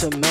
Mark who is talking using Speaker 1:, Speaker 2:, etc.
Speaker 1: to me.